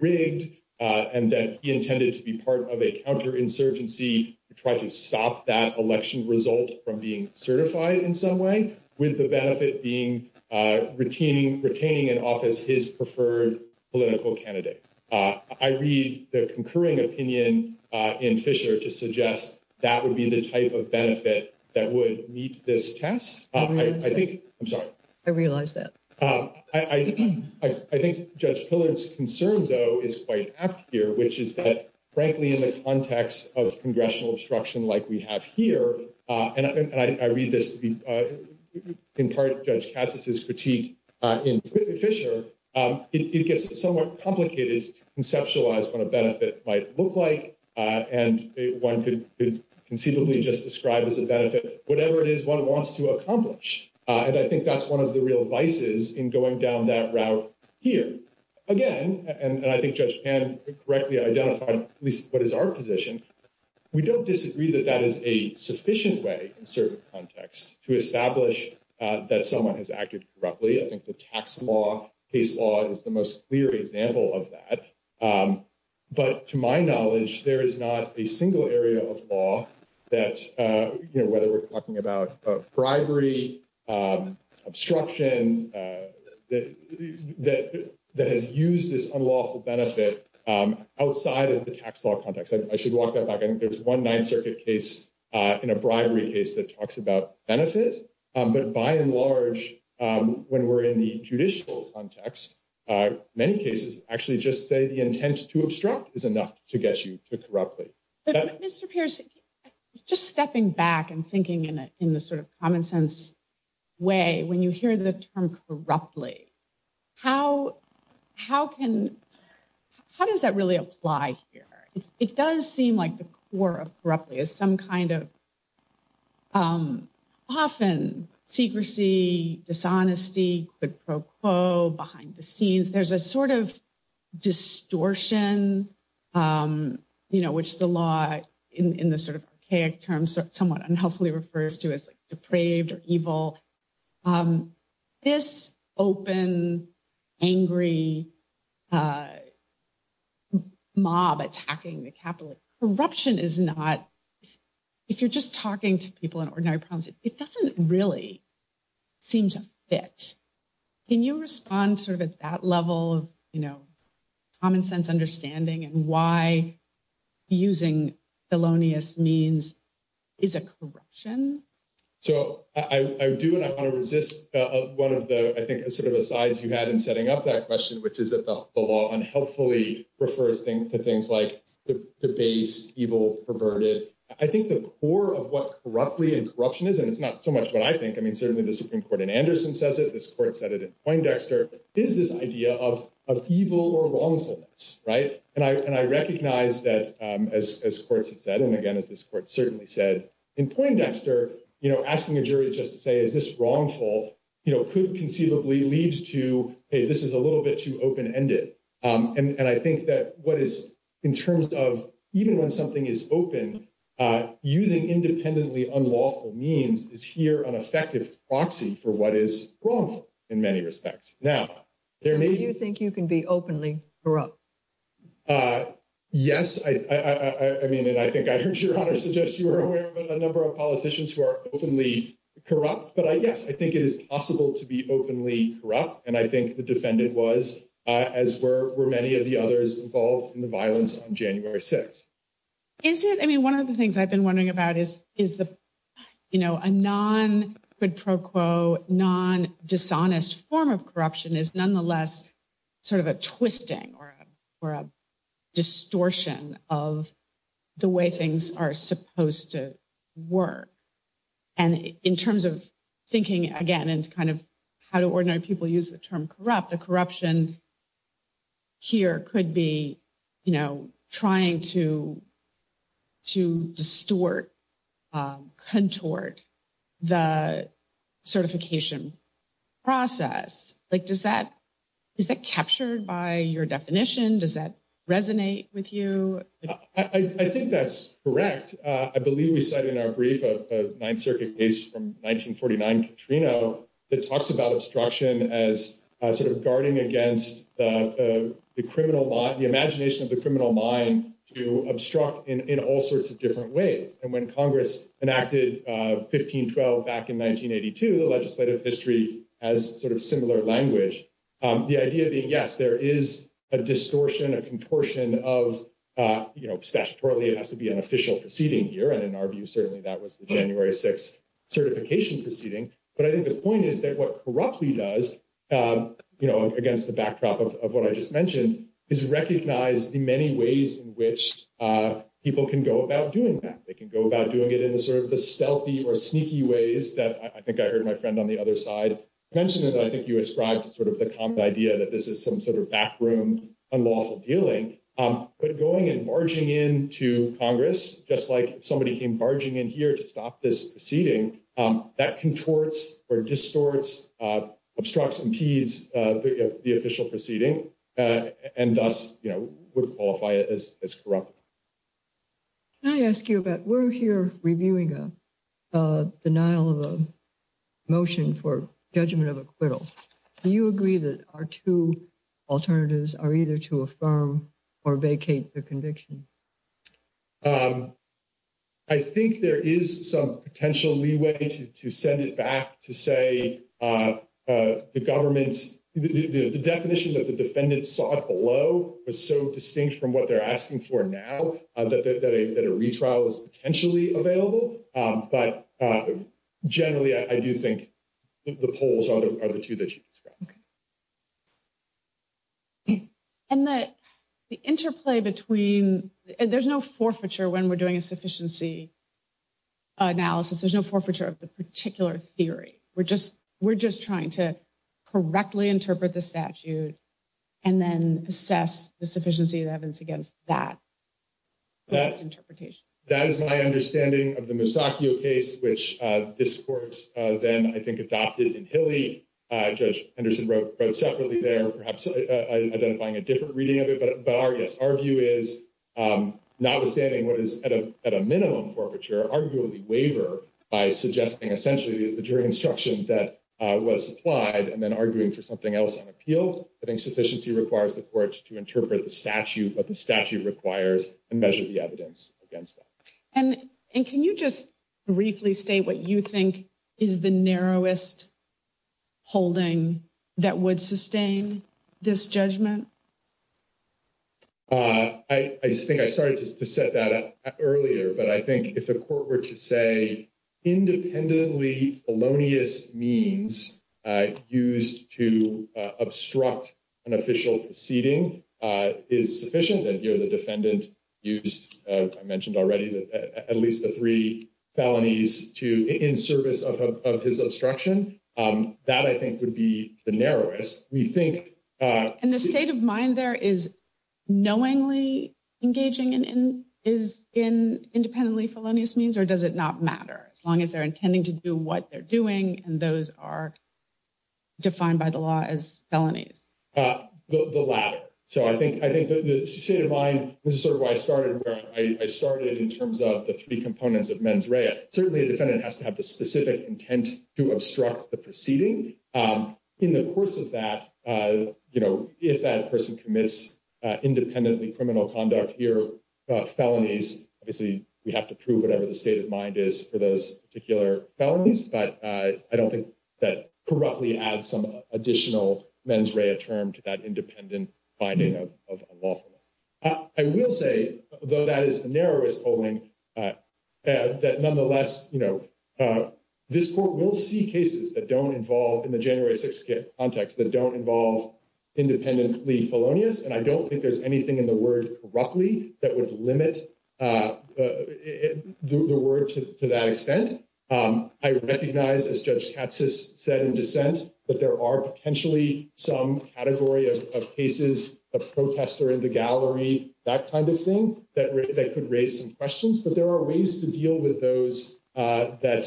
Speaker 6: rigged, and that he intended to be part of a counterinsurgency to try to stop that election result from being certified in some way, with the benefit being retaining in office his preferred political candidate. Uh, I read the concurring opinion uh, in Fischer to suggest that would be the type of benefit that would meet this test. I uh, think, I'm sorry.
Speaker 5: I realize that.
Speaker 6: Um, I think Judge Pillard's concern, though, is quite apt here, which is that, frankly, in the context of congressional obstruction like we have here, and I read this in part Judge Katsas's critique in Fischer, Um, it gets somewhat complicated to conceptualize what a benefit might look like, uh, and one could conceivably just describe as a benefit whatever it is one wants to accomplish. Uh, and I think that's one of the real vices in going down that route here. Again, and I think Judge Pan correctly identified at least what is our position, we don't disagree that that is a sufficient way in certain contexts to establish uh, that someone has acted corruptly. I think the tax law, case law is the most clear example of that. Um, but to my knowledge, there is not a single area of law that, uh, you know, whether we're talking about uh, bribery, um, obstruction, uh, that has used this unlawful benefit um, outside of the tax law context. I should walk that back. I think there's one Ninth Circuit case in a bribery case that talks about benefit. But by and large, Um, when we're in the judicial context, uh, many cases actually just say the intent to obstruct is enough to get you to corruptly.
Speaker 4: But Mr. Pearce, just stepping back and thinking in the sort of common sense way, when you hear the term corruptly, how how can how does that really apply here? It does seem like the core of corruptly is some kind of um, often secrecy, dishonesty, quid pro quo, behind the scenes. There's a sort of distortion, um, you know, which the law in the sort of archaic terms somewhat unhelpfully refers to as like depraved or evil. Um, this open, angry uh, mob attacking the Capitol, corruption is not, if you're just talking to people in ordinary problems, it doesn't really seem to fit. Can you respond sort of at that level of, you know, common sense understanding and why using felonious means is a corruption?
Speaker 6: So I do and I want to resist uh, one of the, I think, sort of asides you had in setting up that question, which is that the law unhelpfully refers to things like debased, evil, perverted. I think the core of what corruptly and corruption is, and it's not so much what I think, I mean, certainly the Supreme Court in Andersen says it, this court said it in Poindexter, is this idea of evil or wrongfulness, right? And I recognize that um, as courts have said, and again, as this court certainly said in Poindexter, you know, asking a jury just to say, is this wrongful, you know, could conceivably lead to, hey, this is a little bit too open-ended. Um, and I think that what is, in terms of even when something is open, Uh, using independently unlawful means is here an effective proxy for what is wrongful in many respects. Now, there may be...
Speaker 5: Do you think you can be openly corrupt?
Speaker 6: Uh, yes, I mean, and I think I heard your Honor suggest you were aware of a number of politicians who are openly corrupt, but yes, I think it is possible to be openly corrupt. And I think the defendant was, uh, as were many of the others involved in the violence on January 6th.
Speaker 4: Is it, I mean, one of the things I've been wondering about is, is the, you know, a non-quid pro quo, non-dishonest form of corruption is nonetheless sort of a twisting or a distortion of the way things are supposed to work. And in terms of thinking, again, and kind of how do ordinary people use the term corrupt, the corruption here could be, you know, trying to distort, um, contort the certification process. Like, does that, is that captured by your definition? Does that resonate with you?
Speaker 6: I think that's correct. Uh, I believe we said in our brief a Ninth Circuit case from 1949, Catrino, that talks about obstruction as uh, sort of guarding against the criminal, mind the imagination of the criminal mind to obstruct in all sorts of different ways. And when Congress enacted uh, 1512 back in 1982, the legislative history has sort of similar language. Um, the idea being, yes, there is a distortion, a contortion of, uh, you know, statutorily, it has to be an official proceeding here. And in our view, certainly that was the January 6th certification proceeding. But I think the point is that what corruptly does, um, you know, against the backdrop of what I just mentioned, is recognize the many ways in which uh, people can go about doing that. They can go about doing it in the sort of the stealthy or sneaky ways that I think I heard my friend on the other side mention, that I think you ascribed to sort of the common idea that this is some sort of backroom unlawful dealing. Um, but going and barging into Congress, just like somebody came barging in here to stop this proceeding, um, that contorts or distorts, uh, obstructs, impedes uh, the official proceeding, Uh, and thus, you know, would qualify it as corrupt.
Speaker 5: Can I ask you about, we're here reviewing a denial of a motion for judgment of acquittal. Do you agree that our two alternatives are either to affirm or vacate the conviction?
Speaker 6: Um, I think there is some potential leeway to send it back to say uh, uh, the government's, the definition that the defendant sought below was so distinct from what they're asking for now uh, that a retrial is potentially available. Um, but uh, generally, I do think the polls are the two that you described.
Speaker 4: And the interplay between, there's no forfeiture when we're doing a sufficiency analysis. There's no forfeiture of the particular theory. We're just trying to correctly interpret the statute and then assess the sufficiency of evidence against that interpretation.
Speaker 6: That is my understanding of the Musacchio case, which uh, this court uh, then, I think, adopted in Hillie. Uh, Judge Henderson wrote separately there, perhaps identifying a different reading of it. But yes, our view is, um, notwithstanding what is at a minimum forfeiture, arguably waiver by suggesting essentially the jury instruction that Uh, was supplied and then arguing for something else on appeal. I think sufficiency requires the court to interpret the statute, what the statute requires, and measure the evidence against that.
Speaker 4: And can you just briefly state what you think is the narrowest holding that would sustain this judgment?
Speaker 6: Uh, I I think I started to set that up earlier, but I think if the court were to say independently felonious means uh, used to uh, obstruct an official proceeding uh, is sufficient, and here the defendant used, I mentioned already, at least the three felonies to in service of his obstruction, um, that I think would be the narrowest. We think...
Speaker 4: And the state of mind there is knowingly engaging in independently felonious means, or does it not matter as long as they're intending to do what they're doing and those are defined by the law as felonies?
Speaker 6: Uh, the latter. So I think the state of mind, this is sort of why I started where I started in terms of the three components of mens rea. Certainly a defendant has to have the specific intent to obstruct the proceeding. Um, in the course of that, uh, you know, if that person commits uh, independently criminal conduct here, felonies, obviously we have to prove whatever the state of mind is for those particular felonies, but uh, I don't think that corruptly adds some additional mens rea term to that independent finding of unlawfulness. Uh, I will say, though that is the narrowest holding, uh, that nonetheless, you know, this court will see cases that don't involve, in the January 6th context, that don't involve independently felonious, and I don't think there's anything in the word corruptly that would limit uh, uh, the word to that extent. Um, I recognize, as Judge Katsas said in dissent, that there are potentially some category of cases, a protester in the gallery, that kind of thing, that could raise some questions, but there are ways to deal with those uh, that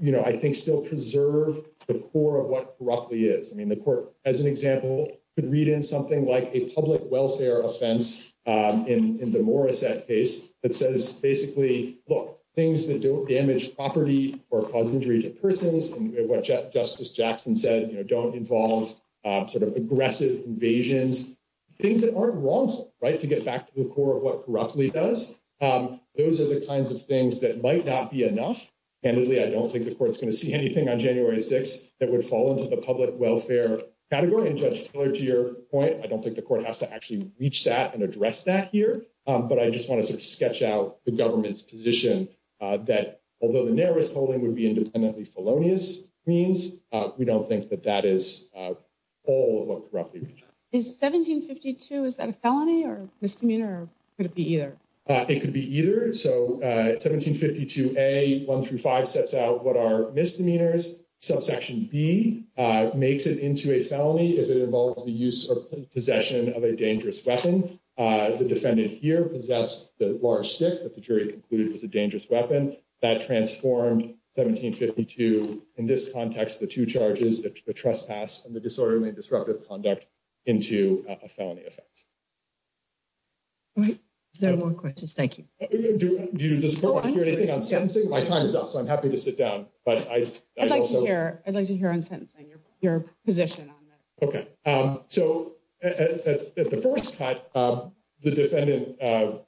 Speaker 6: you know, I think still preserve the core of what corruptly is. I mean, the court, as an example, could read in something like a public welfare offense um, in the Morissette case that says, basically, look, things that don't damage property or cause injury to persons, and what Justice Jackson said, you know, don't involve um, sort of aggressive invasions, things that aren't wrongful, right, to get back to the core of what corruptly does. Um, those are the kinds of things that might not be enough Candidly, I don't think the court's going to see anything on January 6th that would fall into the public welfare category. And Judge Tiller, to your point, I don't think the court has to actually reach that and address that here. Um, but I just want to sort of sketch out the government's position uh, that although the narrowest holding would be independently felonious means, uh, we don't think that that is uh, all of what corruptly reaches.
Speaker 4: Is 1752, is that a felony or misdemeanor or could it be either?
Speaker 6: Uh, it could be either. So uh, 1752A, 1 through 5 sets out what are misdemeanors. Subsection B uh, makes it into a felony if it involves the use or possession of a dangerous weapon. The defendant here possessed the large stick that the jury concluded was a dangerous weapon. That transformed 1752, in this context, the two charges, the trespass and the disorderly and disruptive conduct, into a felony offense.
Speaker 5: All right. If there are more questions, thank you.
Speaker 6: Do the court want to hear anything on oh, sentencing? My time is up, so I'm happy to sit down.
Speaker 4: But I'd I'd like to hear I'd like to hear on sentencing, your position on that.
Speaker 6: Okay. Um, so at the first cut, um, the defendant uh,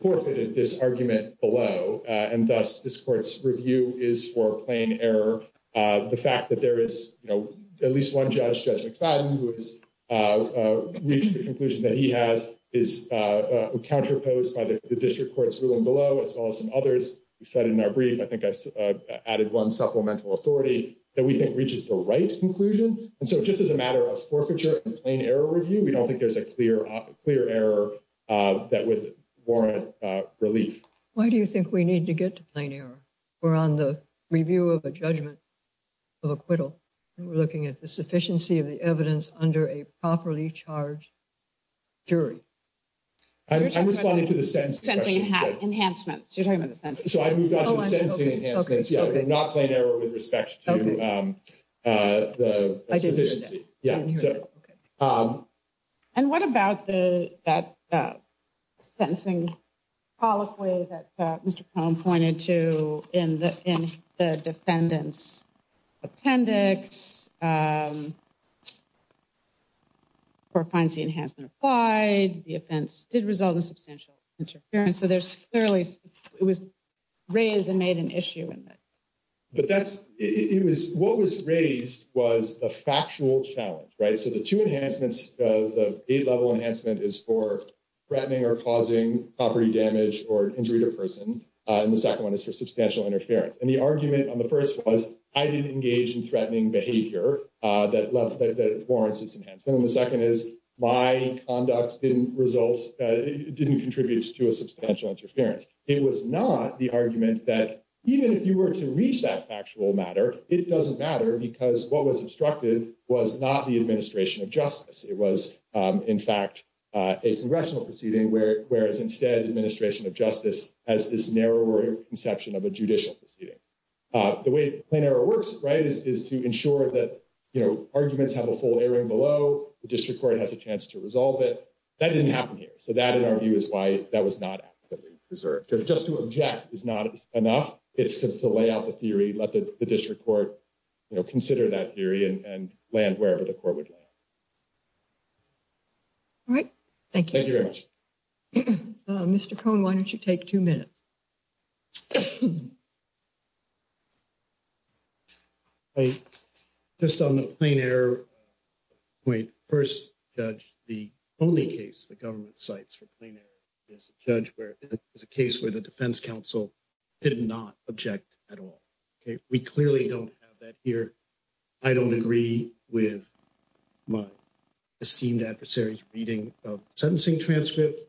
Speaker 6: forfeited this argument below, uh, and thus this court's review is for plain error. Uh, the fact that there is at least one judge, Judge McFadden, who has reached the conclusion that he has is uh, uh, counterposed by the district court's ruling below, as well as some others we cited in our brief. I think I uh, added one supplemental authority that we think reaches the right conclusion. And so just as a matter of forfeiture and plain error review, we don't think there's a clear error that would warrant relief.
Speaker 5: Why do you think we need to get to plain error? We're on the review of a judgment of acquittal, we're looking at the sufficiency of the evidence under a properly charged jury.
Speaker 6: I'm responding to the sentencing
Speaker 4: enhancements. You're talking about the sentencing.
Speaker 6: So I moved on to the sentencing enhancements. Yeah, not plain error with respect to the sufficiency.
Speaker 4: And what about that uh, sentencing colloquy that uh, Mr. Cohn pointed to in the in the defendant's appendix? Um, Court finds the enhancement applied. The offense did result in substantial interference. So there's clearly, it was raised and made an issue in that.
Speaker 6: But that's, it was, what was raised was the factual challenge, right? So the two enhancements, uh, the eight level enhancement is for threatening or causing property damage or injury to person. Uh, and the second one is for substantial interference. And the argument on the first was, I didn't engage in threatening behavior uh, that warrants this enhancement. And the second is, my conduct didn't result, uh, didn't contribute to a substantial interference. It was not the argument that even if you were to reach that factual matter, it doesn't matter because what was obstructed was not the administration of justice. It was, um, in fact, Uh, a congressional proceeding, whereas instead administration of justice has this narrower conception of a judicial proceeding. Uh, the way plain error works, right, is to ensure that, you know, arguments have a full airing below. The district court has a chance to resolve it. That didn't happen here. So that, in our view, is why that was not adequately preserved. Just to object is not enough. It's to lay out the theory, let the district court, you know, consider that theory and land wherever the court would land.
Speaker 5: All right. Thank you.
Speaker 6: Thank you very much. [clears throat]
Speaker 5: Uh, Mr. Cohn, why don't you take two minutes? [clears throat]
Speaker 3: Just on the plain error point, first, Judge, the only case the government cites for plain error is a judge where it was a case where the defense counsel did not object at all. Okay. We clearly don't have that here. I don't agree with my esteemed adversary's reading of the sentencing transcript.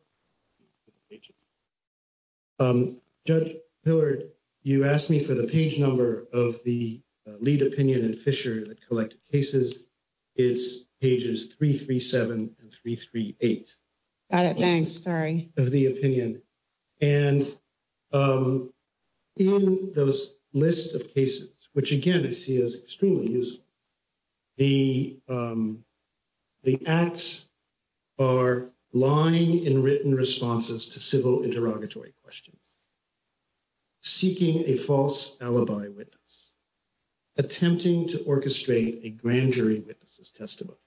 Speaker 3: Um, Judge Pillard, you asked me for the page number of the uh, lead opinion in Fischer that collected cases. It's pages 337 and 338.
Speaker 4: Got it. Thanks. Sorry.
Speaker 3: Of the opinion. And um, in those lists of cases, which, again, I see as extremely useful, the um, acts are lying in written responses to civil interrogatory questions, seeking a false alibi witness, attempting to orchestrate a grand jury witness's testimony.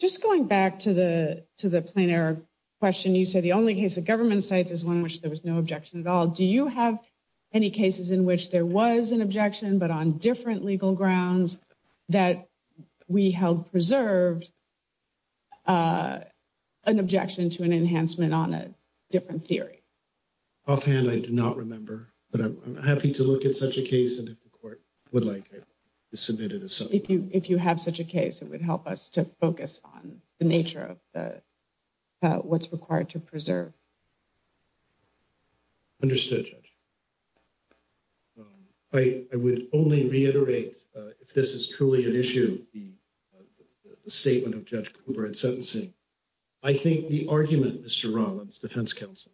Speaker 4: Just going back to the plain error question, you said the only case the government cites is one in which there was no objection at all. Do you have any cases in which there was an objection, but on different legal grounds that we held preserved an objection to an enhancement on a different theory.
Speaker 3: Offhand, I do not remember, but I'm, happy to look at such a case, and if the court would like, to submit it as something.
Speaker 4: If you if you have such a case, it would help us to focus on the nature of the uh, what's required to preserve.
Speaker 3: Understood, Judge. Um, I, I would only reiterate, uh, if this is truly an issue, uh, the statement of Judge Cooper in sentencing. I think the argument, Mr. Rollins, defense counsel,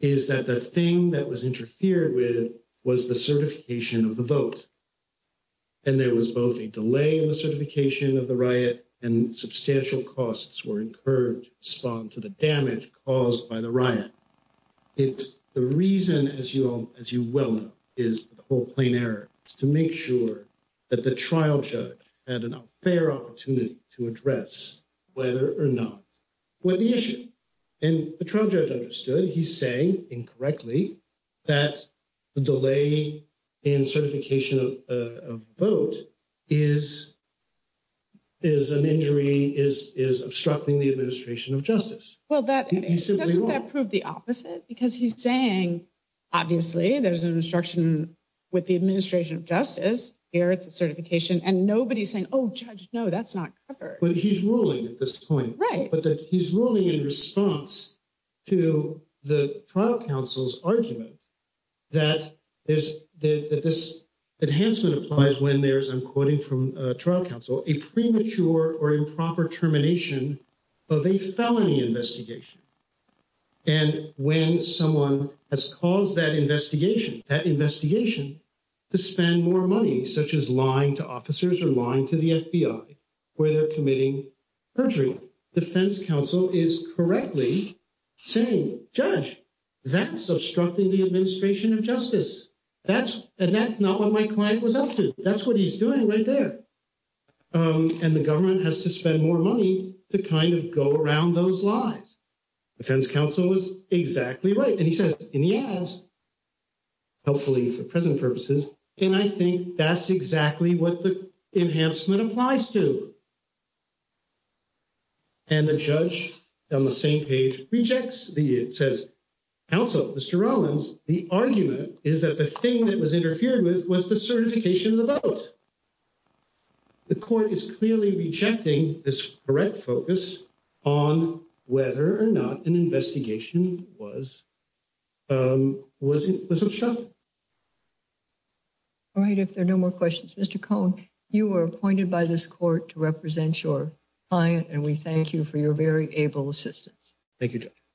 Speaker 3: is that the thing that was interfered with was the certification of the vote. And there was both a delay in the certification of the riot and substantial costs were incurred to respond to the damage caused by the riot. It's the reason, as you well know, is the whole plain error is to make sure that the trial judge had a fair opportunity to address whether or not what the issue. And the trial judge understood. He's saying incorrectly that the delay in certification of, uh, of vote is is an injury is is obstructing the administration of justice.
Speaker 4: Well, that doesn't that prove the opposite? Because he's saying, obviously, there's an obstruction with the administration of justice. Here, it's a certification, and nobody's saying, "Oh, judge, no, that's not covered."
Speaker 3: But he's ruling at this point,
Speaker 4: right?
Speaker 3: But that he's ruling in response to the trial counsel's argument that there's that this enhancement applies when there's, I'm quoting from uh, trial counsel, a premature or improper termination of a felony investigation. And when someone has caused that investigation, that investigation to spend more money, such as lying to officers or lying to the FBI, where they're committing perjury. Defense counsel is correctly saying, Judge, that's obstructing the administration of justice. That's and that's not what my client was up to. That's what he's doing right there. Um, and the government has to spend more money to kind of go around those lies. Defense counsel was exactly right. And he says, and he adds, helpfully for present purposes, and I think that's exactly what the enhancement applies to. And the judge on the same page rejects the, it says, counsel, Mr. Rollins, the argument is that the thing that was interfered with was the certification of the vote. The court is clearly rejecting this correct focus on whether or not an investigation was um, obstructed.
Speaker 5: All right, if there are no more questions, Mr. Cohn, you were appointed by this court to represent your client, and we thank you for your very able assistance.
Speaker 3: Thank you, Judge.